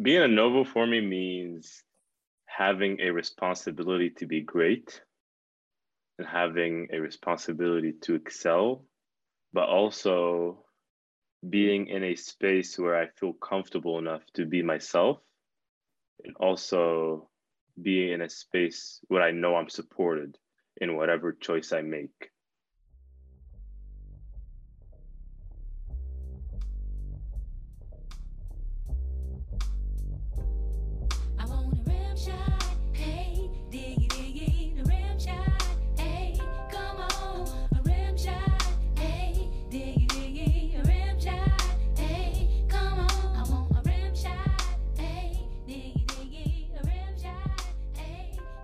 being a Novo for me means having a responsibility to be great and having a responsibility to excel, but also being in a space where I feel comfortable enough to be myself and also being in a space where I know I'm supported in whatever choice I make.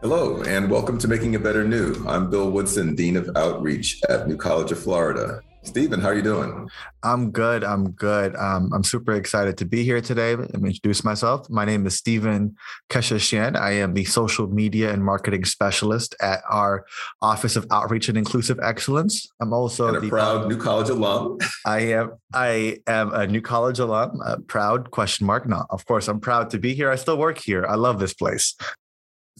Hello, and welcome to Making It Better New. I'm Bill Woodson, Dean of Outreach at New College of Florida. Stephen, how are you doing? I'm good. I'm good. Um, I'm super excited to be here today. Let me introduce myself. My name is Stephen Keshashian. I am the social media and marketing specialist at our Office of Outreach and Inclusive Excellence. I'm also and a the, proud New College alum. I am. I am a New College alum. A proud question mark. No, of course, I'm proud to be here. I still work here. I love this place.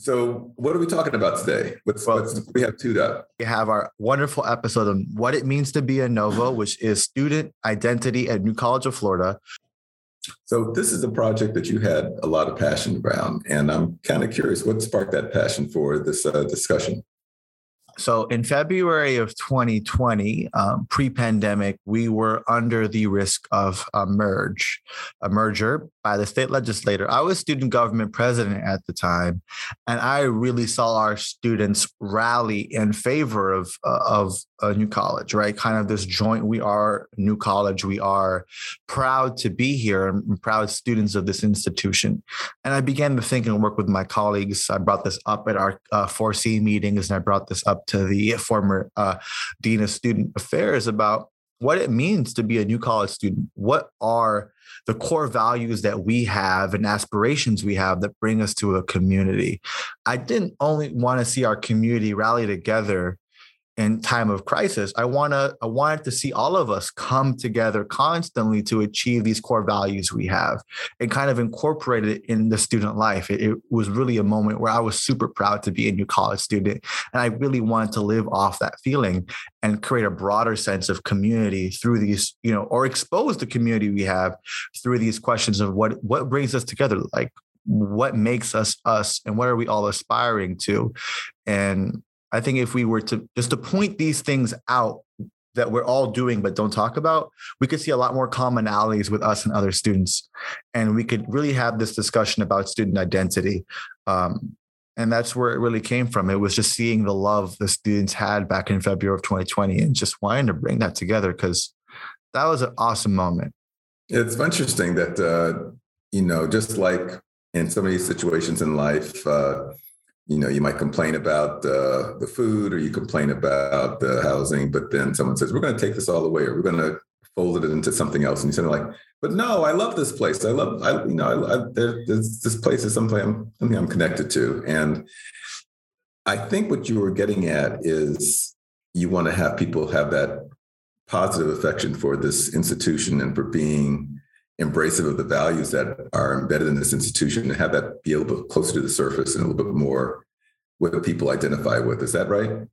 So, what are we talking about today? What's, well, what's we have two up? We have our wonderful episode on what it means to be a Novo, which is student identity at New College of Florida. So, this is a project that you had a lot of passion around, and I'm kind of curious what sparked that passion for this uh, discussion. So in February of 2020, um, pre-pandemic, we were under the risk of a merge, a merger by the state legislator. I was student government president at the time, and I really saw our students rally in favor of uh, of a new college. Right, kind of this joint. We are new college. We are proud to be here and proud students of this institution. And I began to think and work with my colleagues. I brought this up at our uh, 4C meetings, and I brought this up to the former uh, dean of student affairs about what it means to be a new college student. What are the core values that we have and aspirations we have that bring us to a community? I didn't only want to see our community rally together in time of crisis i want to i wanted to see all of us come together constantly to achieve these core values we have and kind of incorporate it in the student life. It, it, was really a moment where i was super proud to be a new college student and i really wanted to live off that feeling and create a broader sense of community through these you know or expose the community we have through these questions of what what brings us together like what makes us us and what are we all aspiring to? And I think if we were to just to point these things out that we're all doing but don't talk about, we could see a lot more commonalities with us and other students, and we could really have this discussion about student identity. Um, and that's where it really came from. It was just seeing the love the students had back in February of 2020, and just wanting to bring that together because that was an awesome moment. It's interesting that uh, you know, just like in so many situations in life. Uh, you know, you might complain about uh, the food or you complain about the housing, but then someone says, we're going to take this all away or we're going to fold it into something else. And you say like, but no, I love this place. I love, I, you know, I, I, there, this place is something I'm, something I'm connected to. And I think what you were getting at is you want to have people have that positive affection for this institution and for being embracive of the values that are embedded in this institution and have that be a little bit closer to the surface and a little bit more what people identify with. Is that right?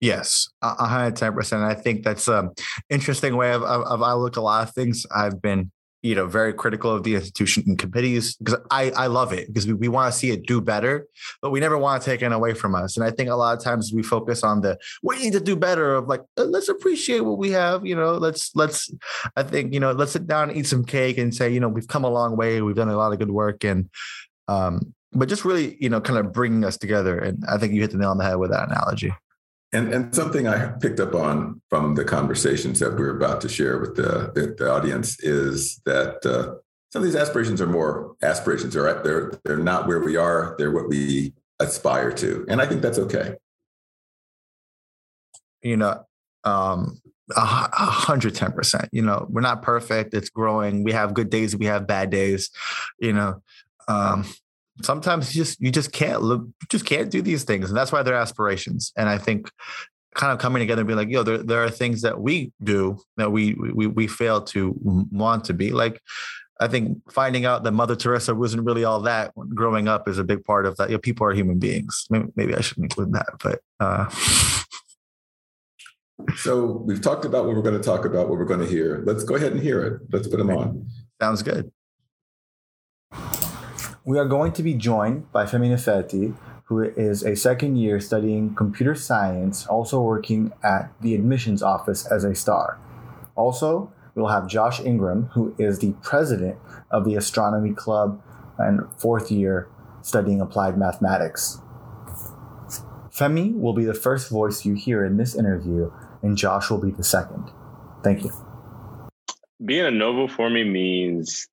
Yes, hundred ten percent. I think that's an interesting way of, of, of I look a lot of things. I've been you know very critical of the institution and committees because I I love it because we, we want to see it do better, but we never want to take it away from us. And I think a lot of times we focus on the we need to do better of like uh, let's appreciate what we have. You know, let's let's I think you know let's sit down and eat some cake and say you know we've come a long way. We've done a lot of good work and um but just really you know kind of bringing us together. And I think you hit the nail on the head with that analogy. And, and something I picked up on from the conversations that we're about to share with the, the, the audience is that uh, some of these aspirations are more aspirations. They're, they're, they're not where we are, they're what we aspire to. And I think that's okay. You know, um, a hundred ten percent. You know, we're not perfect. It's growing. We have good days. We have bad days. You know, um, sometimes you just you just can't look you just can't do these things and that's why they're aspirations and i think kind of coming together and being like yo there, there are things that we do that we we we fail to want to be like I think finding out that Mother Teresa wasn't really all that growing up is a big part of that. You know, people are human beings. Maybe, maybe I shouldn't include that, but. Uh... So we've talked about what we're going to talk about, what we're going to hear. Let's go ahead and hear it. Let's put them on. Sounds good. We are going to be joined by Femi Neferti, who is a second year studying computer science, also working at the admissions office as a star. Also, we'll have Josh Ingram, who is the president of the astronomy club and fourth year studying applied mathematics. Femi will be the first voice you hear in this interview, and Josh will be the second. Thank you. Being a Novo for me means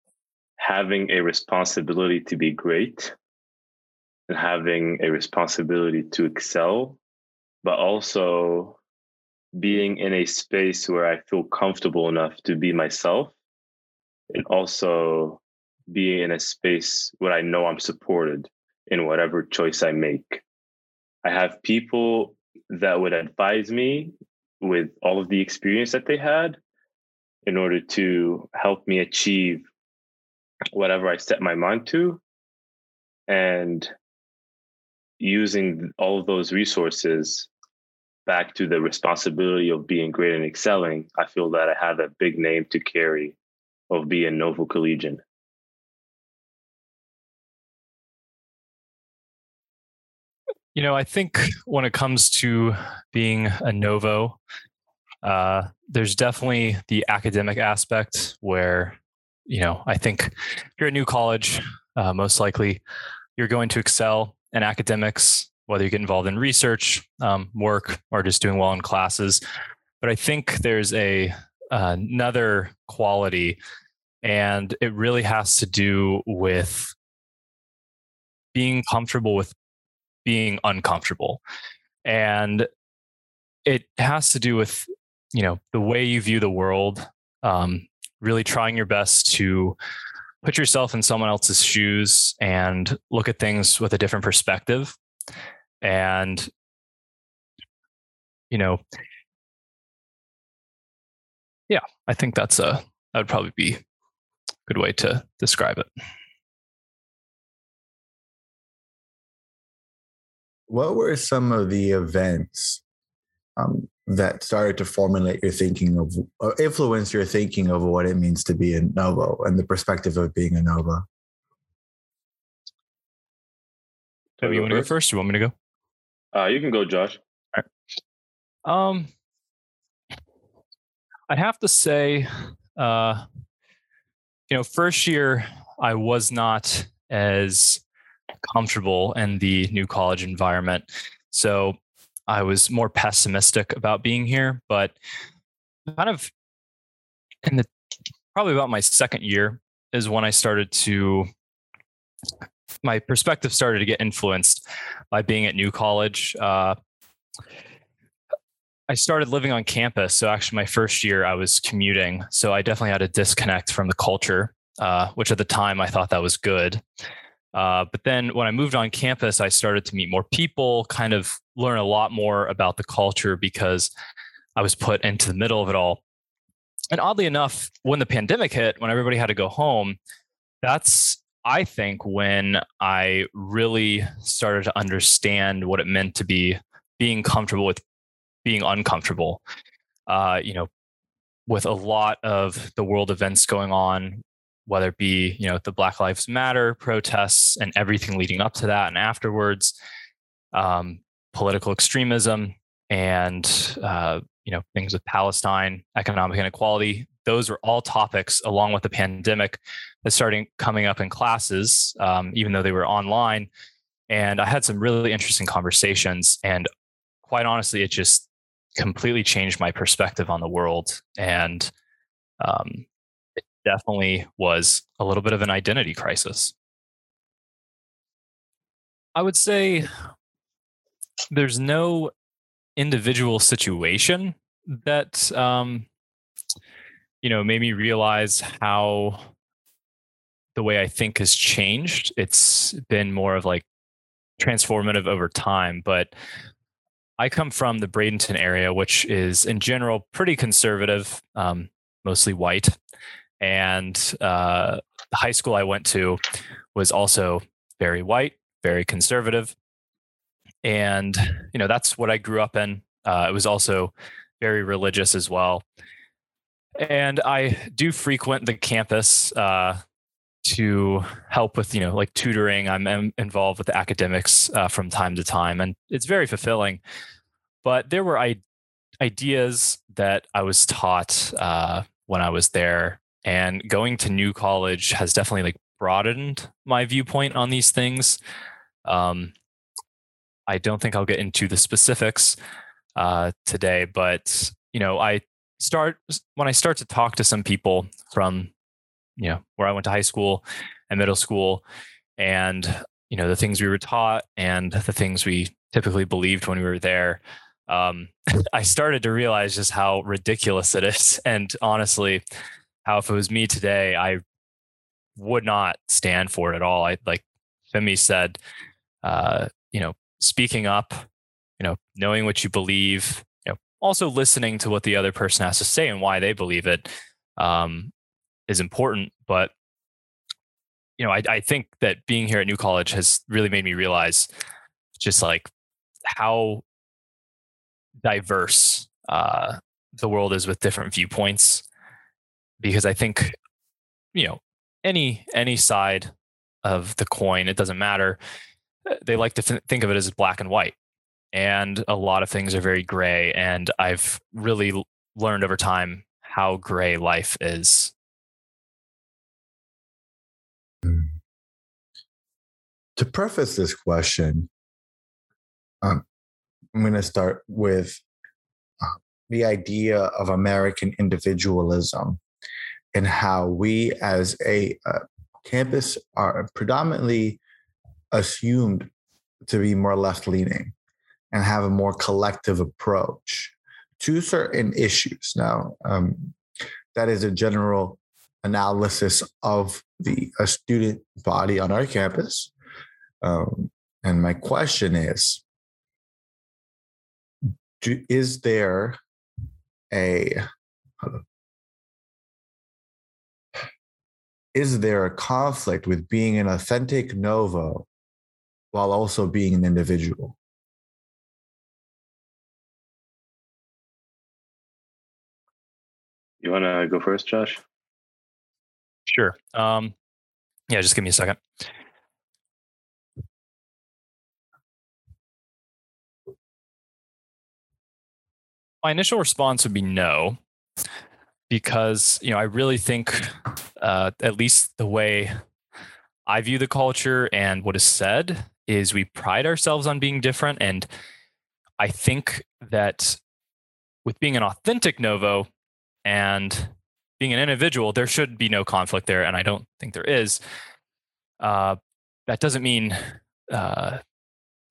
having a responsibility to be great and having a responsibility to excel, but also being in a space where I feel comfortable enough to be myself and also being in a space where I know I'm supported in whatever choice I make. I have people that would advise me with all of the experience that they had in order to help me achieve whatever I set my mind to. And using all of those resources back to the responsibility of being great and excelling, I feel that I have a big name to carry of being Novo Collegian. You know, I think when it comes to being a Novo, uh, there's definitely the academic aspect where, you know, I think if you're a new college, uh, most likely you're going to excel in academics, whether you get involved in research, um, work, or just doing well in classes. But I think there's a uh, another quality, and it really has to do with being comfortable with being uncomfortable, and it has to do with you know the way you view the world. Um, really trying your best to put yourself in someone else's shoes and look at things with a different perspective. And you know yeah i think that's a that would probably be a good way to describe it. What were some of the events um, that started to formulate your thinking of or influence your thinking of what it means to be a novo and the perspective of being a novo so you want to go first. or you want me to go? Uh, you can go josh. All right. um i'd have to say uh you know first year i was not as comfortable in the new college environment. So I was more pessimistic about being here, but kind of in the probably about my second year is when I started to my perspective started to get influenced by being at New College. Uh, I started living on campus. So actually, my first year I was commuting. So I definitely had a disconnect from the culture, uh, which at the time I thought that was good. Uh, but then when I moved on campus, I started to meet more people, kind of learn a lot more about the culture because I was put into the middle of it all. And oddly enough, when the pandemic hit, when everybody had to go home, that's, I think, when I really started to understand what it meant to be being comfortable with being uncomfortable. Uh, you know, with a lot of the world events going on, whether it be you know the Black Lives Matter protests and everything leading up to that and afterwards, um, political extremism and uh, you know things with Palestine, economic inequality. Those were all topics, along with the pandemic, that started coming up in classes, um, even though they were online. And I had some really interesting conversations, and quite honestly, it just completely changed my perspective on the world. And um, definitely was a little bit of an identity crisis. I would say there's no individual situation that um, you know made me realize how the way I think has changed. It's been more of like transformative over time, but I come from the Bradenton area, which is in general pretty conservative, um, mostly white And uh, the high school I went to was also very white, very conservative. And, you know, that's what I grew up in. Uh, it was also very religious as well. And I do frequent the campus uh, to help with, you know, like tutoring. I'm, involved with academics uh, from time to time, and it's very fulfilling. But there were I- ideas that I was taught uh, when I was there, and going to New College has definitely like broadened my viewpoint on these things. Um, I don't think I'll get into the specifics uh, today, but you know, I start when I start to talk to some people from you know where I went to high school and middle school, and you know the things we were taught and the things we typically believed when we were there. Um, I started to realize just how ridiculous it is, and honestly, how if it was me today, I would not stand for it at all. I like Femi said, uh, you know, speaking up, you know, knowing what you believe, you know, also listening to what the other person has to say and why they believe it um, is important. But you know, I, I think that being here at New College has really made me realize just like how diverse uh, the world is with different viewpoints. Because I think, you know, any any side of the coin, it doesn't matter. They like to th- think of it as black and white, and a lot of things are very gray. And I've really learned over time how gray life is. To preface this question, um, I'm going to start with uh, the idea of American individualism and how we as a uh, campus are predominantly assumed to be more left leaning and have a more collective approach to certain issues. Now, um, that is a general analysis of the student body on our campus. Um, and my question is do, Is there a is there a conflict with being an authentic novo while also being an individual? You want to go first, Josh? Sure. Um, yeah, just give me a second. My initial response would be no, because you know I really think, uh, at least the way I view the culture and what is said is we pride ourselves on being different, and I think that with being an authentic Novo and being an individual, there should be no conflict there, and I don't think there is. Uh, that doesn't mean uh,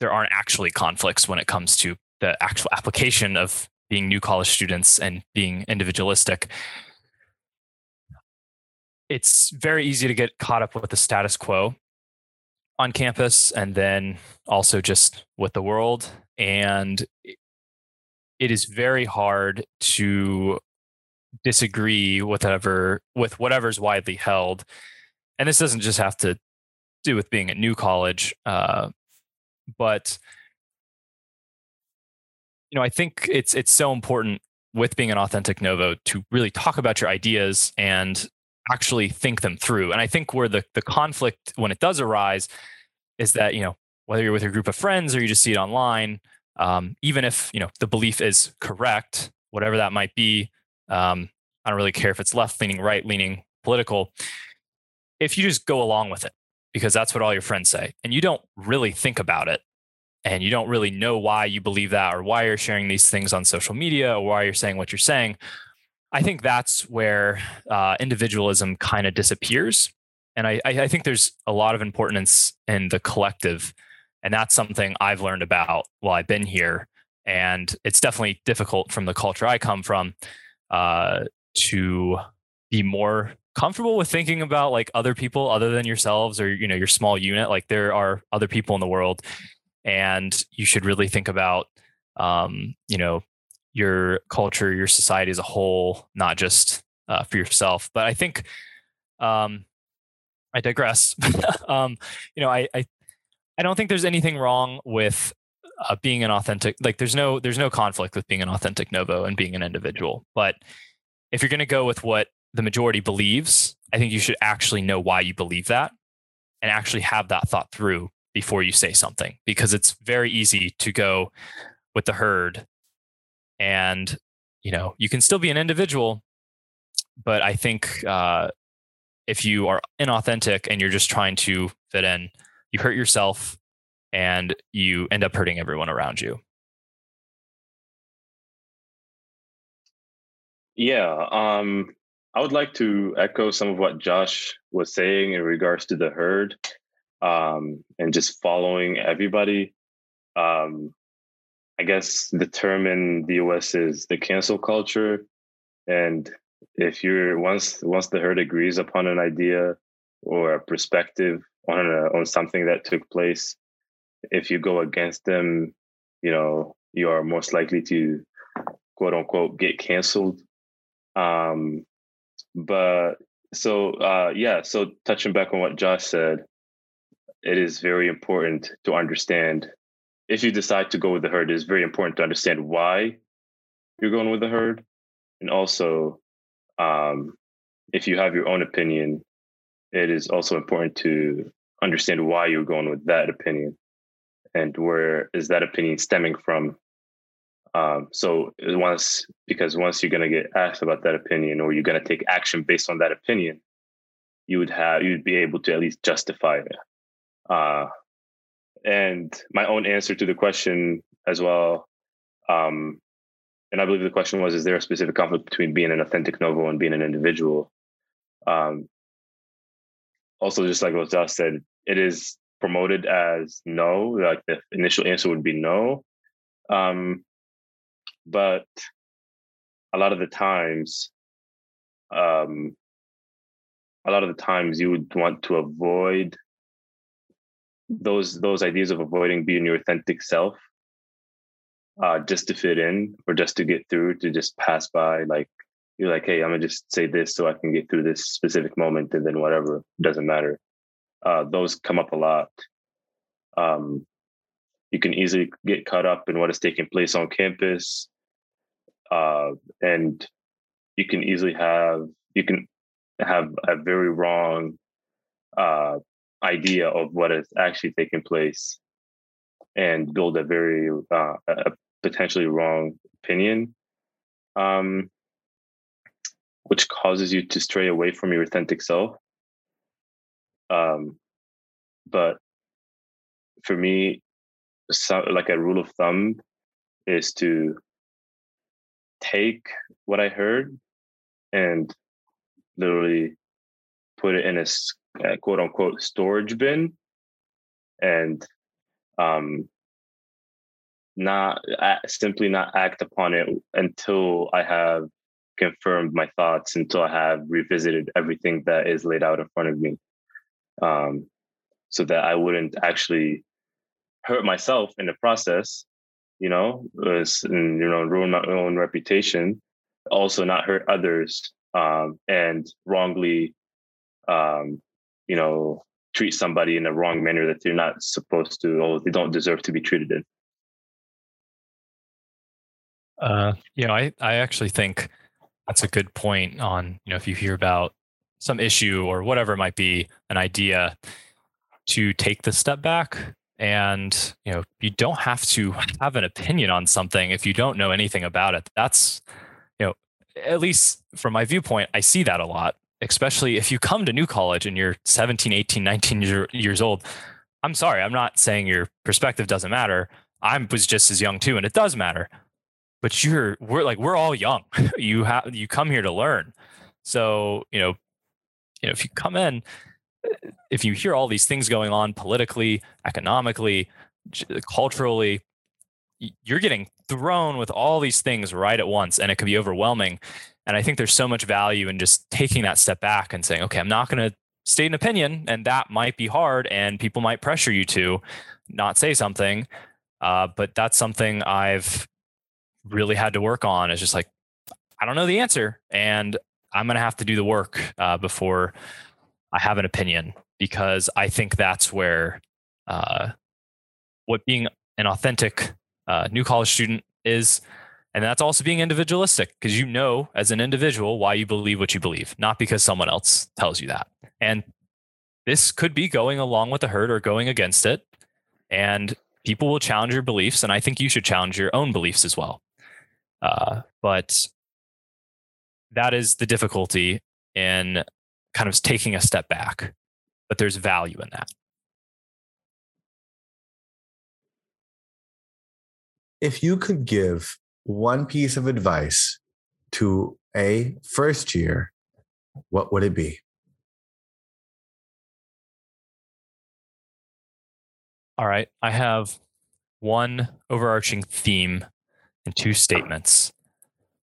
there aren't actually conflicts when it comes to the actual application of being new college students and being individualistic. It's very easy to get caught up with the status quo on campus and then also just with the world. And it is very hard to disagree with whatever with whatever's widely held. And this doesn't just have to do with being at new college, uh, but you know, I think it's it's so important with being an authentic Novo to really talk about your ideas and actually think them through. And I think where the the conflict when it does arise is that you know whether you're with your group of friends or you just see it online, um, even if you know the belief is correct, whatever that might be, um, I don't really care if it's left leaning, right leaning, political. If you just go along with it because that's what all your friends say, and you don't really think about it, and you don't really know why you believe that or why you're sharing these things on social media or why you're saying what you're saying, I think that's where uh, individualism kind of disappears. And I, I think there's a lot of importance in the collective. And that's something I've learned about while I've been here. And it's definitely difficult from the culture I come from uh, to be more comfortable with thinking about like other people other than yourselves or you know your small unit like there are other people in the world and you should really think about um, you know your culture your society as a whole not just uh, for yourself. But I think um, I digress. um, you know, I, I I don't think there's anything wrong with uh, being an authentic. Like, there's no there's no conflict with being an authentic Novo and being an individual. But if you're going to go with what the majority believes, I think you should actually know why you believe that and actually have that thought through before you say something because it's very easy to go with the herd and you know you can still be an individual but i think uh, if you are inauthentic and you're just trying to fit in you hurt yourself and you end up hurting everyone around you. Yeah um i would like to echo some of what josh was saying in regards to the herd um, and just following everybody um, I guess the term in the US is the cancel culture. And if you're once once the herd agrees upon an idea or a perspective on a, on something that took place, if you go against them, you know, you are most likely to quote unquote get canceled. Um, but so uh, yeah, so touching back on what Josh said, it is very important to understand if you decide to go with the herd, it is very important to understand why you're going with the herd. And also, um, if you have your own opinion, it is also important to understand why you're going with that opinion and where is that opinion stemming from. Um, so once, because once you're going to get asked about that opinion or you're going to take action based on that opinion, you would have, you'd be able to at least justify it. Uh, and my own answer to the question as well. Um, and I believe the question was: Is there a specific conflict between being an authentic novo and being an individual? Um, also, just like what Josh said, it is promoted as no. Like the initial answer would be no, um, but a lot of the times, um, a lot of the times you would want to avoid those those ideas of avoiding being your authentic self uh, just to fit in or just to get through to just pass by like you're like hey i'm gonna just say this so i can get through this specific moment and then whatever doesn't matter. Uh, those come up a lot. Um, you can easily get caught up in what is taking place on campus uh, and you can easily have you can have a very wrong uh, idea of what is actually taking place and build a very uh, a potentially wrong opinion um, which causes you to stray away from your authentic self. Um, but for me so, like a rule of thumb is to take what i heard and literally put it in a uh, quote unquote storage bin and um, not uh, simply not act upon it until I have confirmed my thoughts, until I have revisited everything that is laid out in front of me, um, so that I wouldn't actually hurt myself in the process, you know, and you know, ruin my own reputation, also not hurt others, um, and wrongly um, you know, treat somebody in a wrong manner that they're not supposed to or they don't deserve to be treated in. Uh, you know, I, I actually think that's a good point on, you know, if you hear about some issue or whatever it might be, an idea to take the step back and, you know, you don't have to have an opinion on something if you don't know anything about it. That's, you know, at least from my viewpoint, I see that a lot especially if you come to new college and you're 17 18 19 year, years old. I'm sorry i'm not saying your perspective doesn't matter. I was just as young too and it does matter. But you're we're like we're all young. You have you come here to learn. So you know you know if you come in if you hear all these things going on politically economically culturally you're getting thrown with all these things right at once and it can be overwhelming and I think there's so much value in just taking that step back and saying, okay, I'm not going to state an opinion, and that might be hard, and people might pressure you to not say something. Uh, but that's something I've really had to work on. Is just like, I don't know the answer, and I'm going to have to do the work uh, before I have an opinion because I think that's where uh, what being an authentic uh, new college student is. And that's also being individualistic because you know, as an individual, why you believe what you believe, not because someone else tells you that. And this could be going along with the herd or going against it. And people will challenge your beliefs. And I think you should challenge your own beliefs as well. Uh, but that is the difficulty in kind of taking a step back. But there's value in that. If you could give one piece of advice to a first year, what would it be? All right. I have one overarching theme and two statements.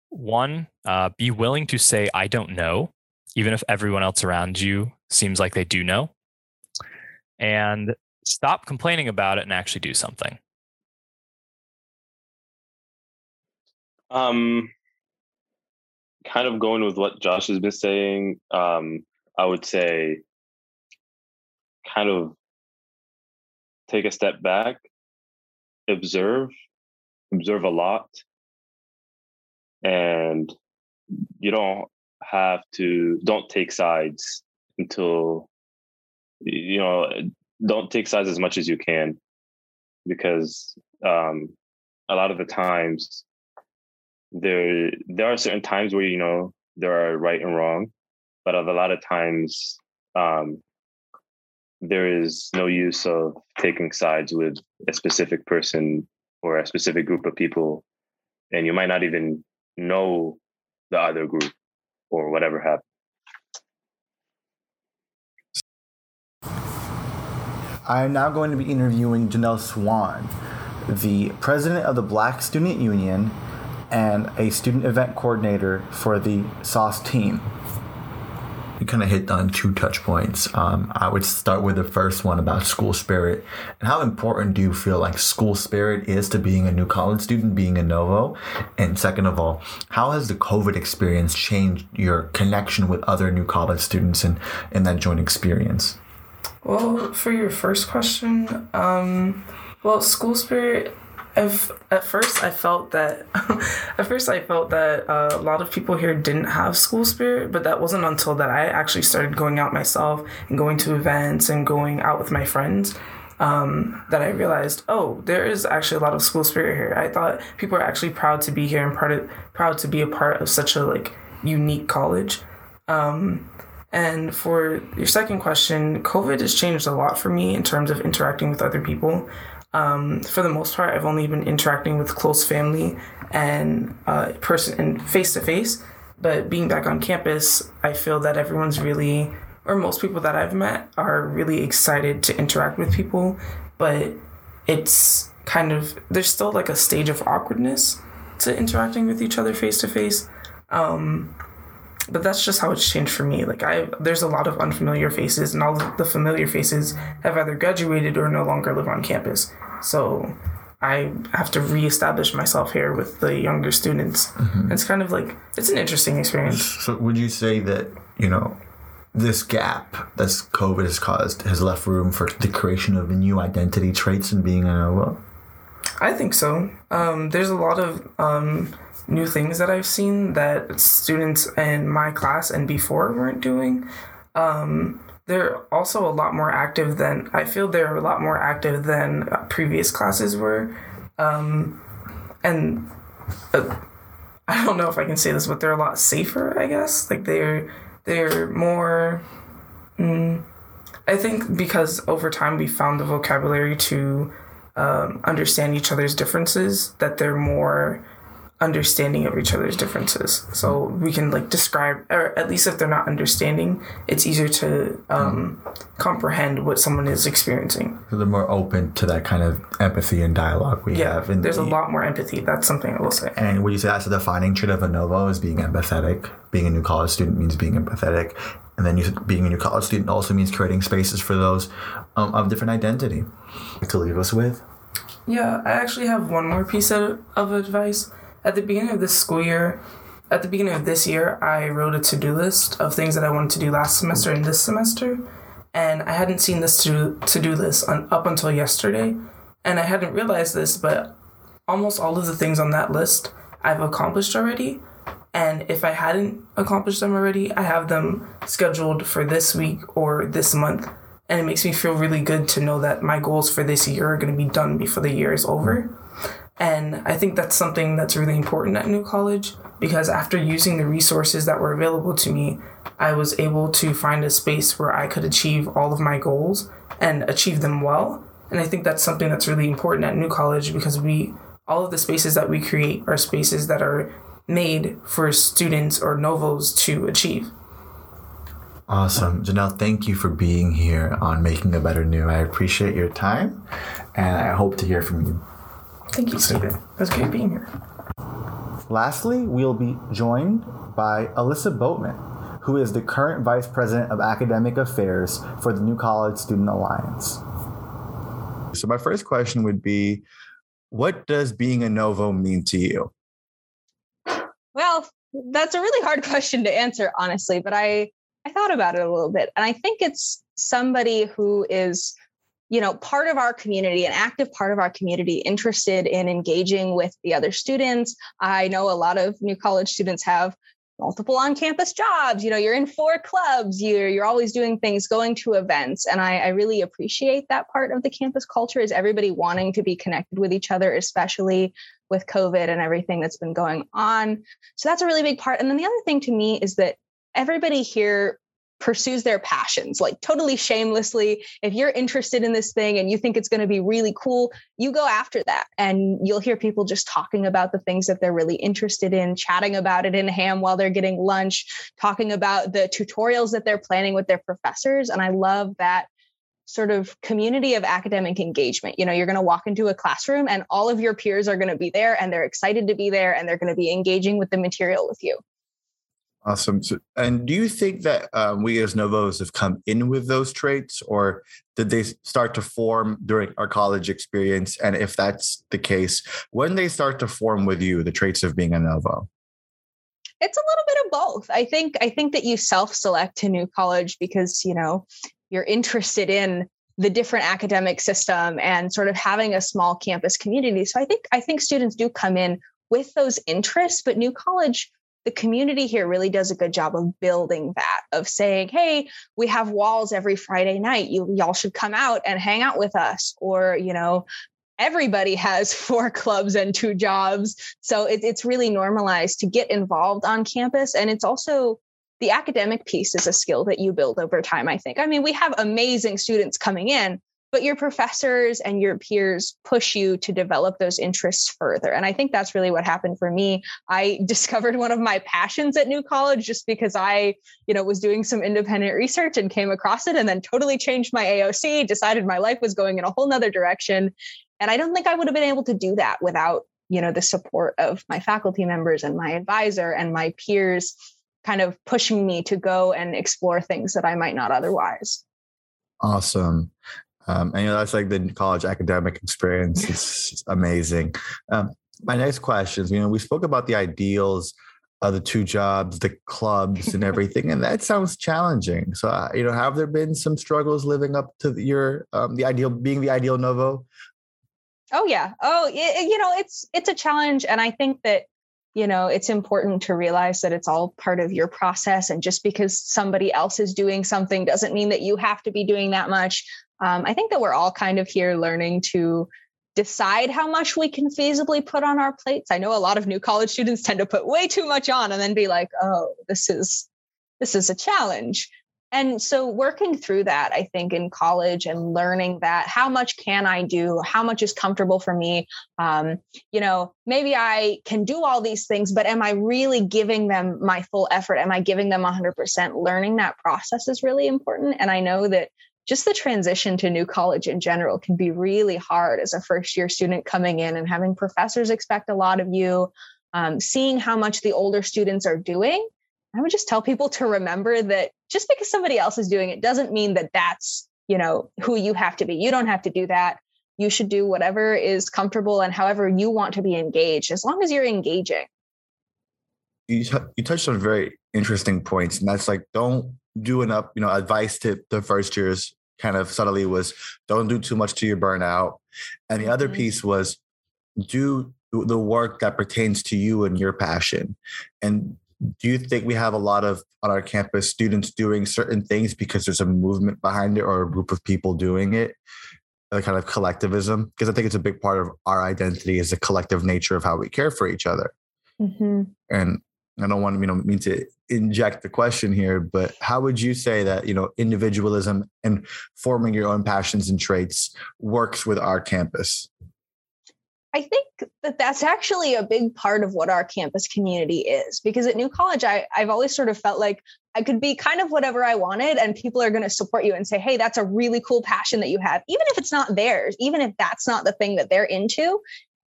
One, uh, be willing to say, I don't know, even if everyone else around you seems like they do know. And stop complaining about it and actually do something. Um, kind of going with what Josh has been saying, um, I would say kind of take a step back, observe, observe a lot, and you don't have to don't take sides until you know don't take sides as much as you can because um, a lot of the times there there are certain times where you know there are right and wrong but a lot of times um, there is no use of taking sides with a specific person or a specific group of people and you might not even know the other group or whatever happened. I'm now going to be interviewing Janelle Swan, the president of the Black Student Union and a student event coordinator for the SOS team. You kind of hit on two touch points. Um, I would start with the first one about school spirit. And how important do you feel like school spirit is to being a new college student, being a Novo? And second of all, how has the COVID experience changed your connection with other new college students and, and that joint experience? Well, for your first question, um, well, school spirit I've, at first, I felt that. at first, I felt that uh, a lot of people here didn't have school spirit, but that wasn't until that I actually started going out myself and going to events and going out with my friends um, that I realized, oh, there is actually a lot of school spirit here. I thought people are actually proud to be here and part of, proud to be a part of such a like unique college. Um, and for your second question, COVID has changed a lot for me in terms of interacting with other people. Um, for the most part, I've only been interacting with close family and uh, person and face to face. But being back on campus, I feel that everyone's really, or most people that I've met, are really excited to interact with people. But it's kind of there's still like a stage of awkwardness to interacting with each other face to face. But that's just how it's changed for me. Like I, there's a lot of unfamiliar faces, and all the familiar faces have either graduated or no longer live on campus. So I have to reestablish myself here with the younger students. Mm-hmm. It's kind of like it's an interesting experience. So would you say that, you know, this gap that COVID has caused has left room for the creation of new identity traits in being a Novo? I think so. Um, there's a lot of um, new things that I've seen that students in my class and before weren't doing. Um, they're also a lot more active than I feel they're a lot more active than previous classes were. Um, and uh, I don't know if I can say this, but they're a lot safer, I guess. Like they're they're more. Mm, I think because over time we found the vocabulary to um, understand each other's differences, that they're more understanding of each other's differences. So we can like describe, or at least if they're not understanding, it's easier to um, comprehend what someone is experiencing. So they're more open to that kind of empathy and dialogue we yeah, have. And there's the, a lot more empathy. That's something I will say. And would you say that's a defining trait of a Novo is being empathetic? Being a new college student means being empathetic. And then you, being a new college student also means creating spaces for those um, of different identity. To leave us with? Yeah, I actually have one more piece of, of advice at the beginning of this school year, at the beginning of this year, I wrote a to do list of things that I wanted to do last semester and this semester. And I hadn't seen this to do list on, up until yesterday. And I hadn't realized this, but almost all of the things on that list I've accomplished already. And if I hadn't accomplished them already, I have them scheduled for this week or this month. And it makes me feel really good to know that my goals for this year are going to be done before the year is over. And I think that's something that's really important at New College because after using the resources that were available to me, I was able to find a space where I could achieve all of my goals and achieve them well. And I think that's something that's really important at New College because we all of the spaces that we create are spaces that are made for students or novos to achieve. Awesome. Janelle, thank you for being here on Making a Better New. I appreciate your time and I hope to hear from you. Thank you, Stephen. It was great being here. Lastly, we'll be joined by Alyssa Boatman, who is the current Vice President of Academic Affairs for the New College Student Alliance. So, my first question would be What does being a Novo mean to you? Well, that's a really hard question to answer, honestly, but I, I thought about it a little bit. And I think it's somebody who is you know part of our community an active part of our community interested in engaging with the other students. I know a lot of new college students have multiple on campus jobs you know you're in four clubs you're you're always doing things going to events. And I, I really appreciate that part of the campus culture is everybody wanting to be connected with each other especially with covid and everything that's been going on. So that's a really big part. And then the other thing to me is that everybody here pursues their passions like totally shamelessly if you're interested in this thing and you think it's going to be really cool you go after that and you'll hear people just talking about the things that they're really interested in chatting about it in ham while they're getting lunch talking about the tutorials that they're planning with their professors and i love that sort of community of academic engagement. You know, you're going to walk into a classroom and all of your peers are going to be there and they're excited to be there and they're going to be engaging with the material with you. Awesome. So, and do you think that um, we as Novos have come in with those traits, or did they start to form during our college experience? And if that's the case, when they start to form with you, the traits of being a Novo? It's a little bit of both. I think. I think that you self-select to new college because you know you're interested in the different academic system and sort of having a small campus community. So I think I think students do come in with those interests, but new college the community here really does a good job of building that of saying hey we have walls every friday night. You y'all should come out and hang out with us. Or you know everybody has four clubs and two jobs. So it, it's really normalized to get involved on campus. And it's also the academic piece is a skill that you build over time i think. I mean we have amazing students coming in but your professors and your peers push you to develop those interests further. And I think that's really what happened for me. I discovered one of my passions at New College just because I, you know, was doing some independent research and came across it and then totally changed my AOC, decided my life was going in a whole nother direction. And I don't think I would have been able to do that without, you know, the support of my faculty members and my advisor and my peers kind of pushing me to go and explore things that I might not otherwise. Awesome. Um, and you know, that's like the college academic experience. It's amazing. Um, my next question is, you know, we spoke about the ideals of the two jobs, the clubs, and everything, and that sounds challenging. So, uh, you know, have there been some struggles living up to your um, the ideal, being the ideal Novo? Oh yeah. Oh, it, you know, it's it's a challenge, and I think that you know it's important to realize that it's all part of your process and just because somebody else is doing something doesn't mean that you have to be doing that much um, I think that we're all kind of here learning to decide how much we can feasibly put on our plates. I know a lot of new college students tend to put way too much on and then be like, "Oh, this is this is a challenge." And so working through that, I think in college and learning that how much can I do? How much is comfortable for me? Um, you know, maybe I can do all these things, but am I really giving them my full effort? Am I giving them 100%? Learning that process is really important. And I know that just the transition to new college in general can be really hard as a first year student coming in and having professors expect a lot of you, um, seeing how much the older students are doing. I would just tell people to remember that just because somebody else is doing it doesn't mean that that's you know who you have to be. You don't have to do that. You should do whatever is comfortable and however you want to be engaged, as long as you're engaging. you you touched on very interesting points, and that's like don't do up, You know, advice to the first years kind of subtly was don't do too much to your burnout, and the other Mhm. piece was do the work that pertains to you and your passion. And do you think we have a lot of on our campus students doing certain things because there's a movement behind it or a group of people doing it? A kind of collectivism, because I think it's a big part of our identity is the collective nature of how we care for each other Mhm. and I don't want to, you know, mean to inject the question here, but how would you say that, you know, individualism and forming your own passions and traits works with our campus? I think that that's actually a big part of what our campus community is because at New College, I, I've always sort of felt like I could be kind of whatever I wanted, and people are going to support you and say, Hey, that's a really cool passion that you have. Even if it's not theirs, even if that's not the thing that they're into,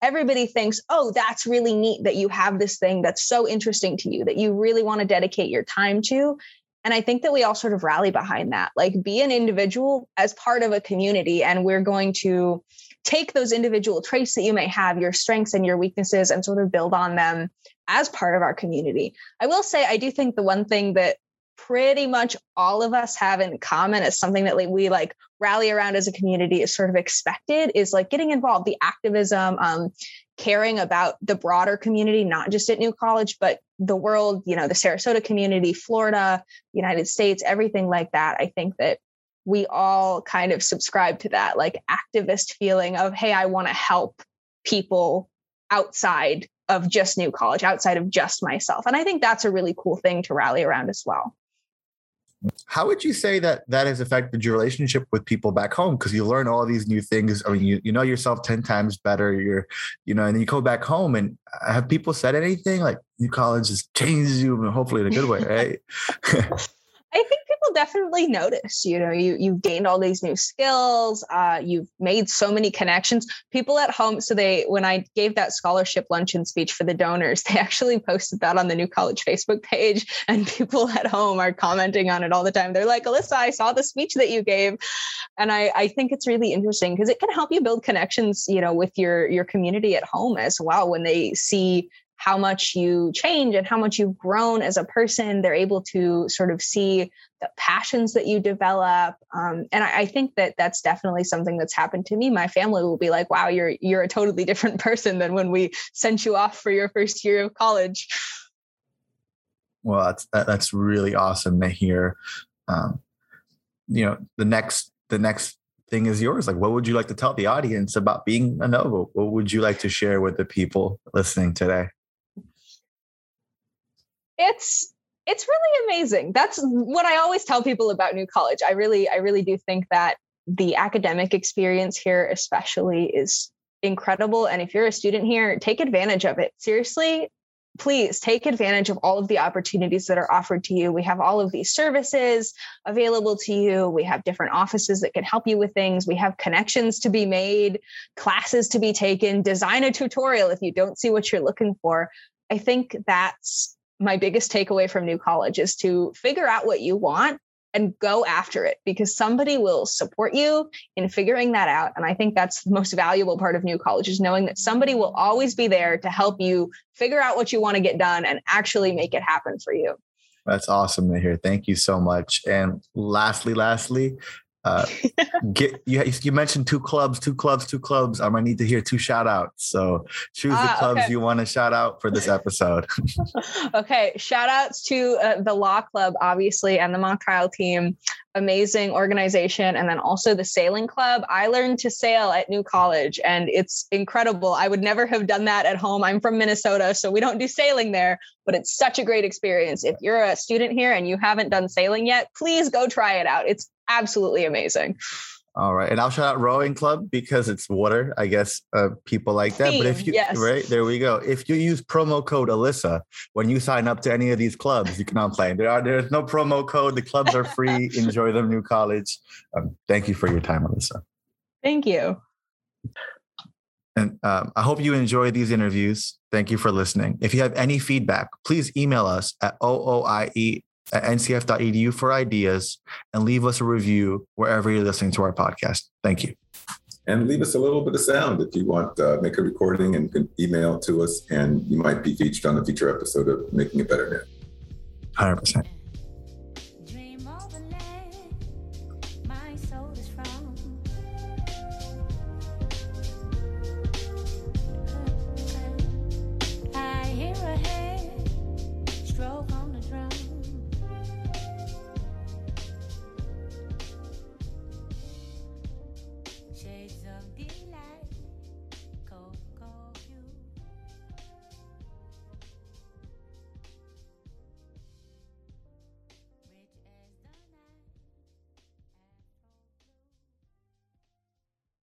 everybody thinks, Oh, that's really neat that you have this thing that's so interesting to you that you really want to dedicate your time to. And I think that we all sort of rally behind that. Like, be an individual as part of a community, and we're going to take those individual traits that you may have, your strengths and your weaknesses, and sort of build on them as part of our community. I will say, I do think the one thing that pretty much all of us have in common as something that like, we like rally around as a community is sort of expected is like getting involved, the activism, um, caring about the broader community, not just at New College, but the world, you know, the Sarasota community, Florida, United States, everything like that. I think that we all kind of subscribe to that like activist feeling of hey i want to help people outside of just new college outside of just myself and i think that's a really cool thing to rally around as well How would you say that that has affected your relationship with people back home? Because you learn all these new things. I mean, you, you know yourself 10 times better. You're, you know, and then you go back home and uh, have people said anything like new college just changes you, and hopefully in a good way, right? I think definitely notice. You know, you you've gained all these new skills. Uh, you've made so many connections. People at home. So they, when I gave that scholarship luncheon speech for the donors, they actually posted that on the New College Facebook page, and people at home are commenting on it all the time. They're like, "Alyssa, I saw the speech that you gave," and I I think it's really interesting because it can help you build connections. You know, with your your community at home as well when they see how much you change and how much you've grown as a person. They're able to sort of see the passions that you develop. Um, and I, I think that that's definitely something that's happened to me. My family will be like, wow, you're, you're a totally different person than when we sent you off for your first year of college. well, that's that, that's really awesome to hear. Um, you know, the next the next thing is yours. Like, what would you like to tell the audience about being a Novo? What would you like to share with the people listening today? It's it's really amazing. That's what i always tell people about new college. I really i really do think that the academic experience here especially is incredible. And if you're a student here take advantage of it. Seriously please take advantage of all of the opportunities that are offered to you. We have all of these services available to you. We have different offices that can help you with things. We have connections to be made classes to be taken. Design a tutorial if you don't see what you're looking for. I think that's my biggest takeaway from new college is to figure out what you want and go after it because somebody will support you in figuring that out and i think that's the most valuable part of new college is knowing that somebody will always be there to help you figure out what you want to get done and actually make it happen for you That's awesome to hear. Thank you so much. And lastly, lastly, uh, get you. You mentioned two clubs, two clubs, two clubs. I'm gonna need to hear two shout outs. So choose the Ah, clubs okay. you want to shout out for this episode. okay shout outs to uh, the law club obviously and the mock trial team amazing organization and then also the sailing club i learned to sail at new college and it's incredible i would never have done that at home i'm from minnesota so we don't do sailing there but it's such a great experience if you're a student here and you haven't done sailing yet please go try it out it's absolutely amazing All right, and I'll shout out rowing club because it's water. I guess uh, people like that. but if you yes. right there, we go. If you use promo code Alyssa when you sign up to any of these clubs, you can not play. There are there's no promo code. The clubs are free. Enjoy them, New College. Um, thank you for your time, Alyssa. thank you And um, I hope you enjoy these interviews. Thank you for listening. If you have any feedback, please email us at ooie at ncf.edu for ideas and leave us a review wherever you're listening to our podcast. Thank you. and leave us a little bit of sound if you want. Uh, make a recording and can email to us, and you might be featured on a future episode of Making It Better Now. Hundred percent.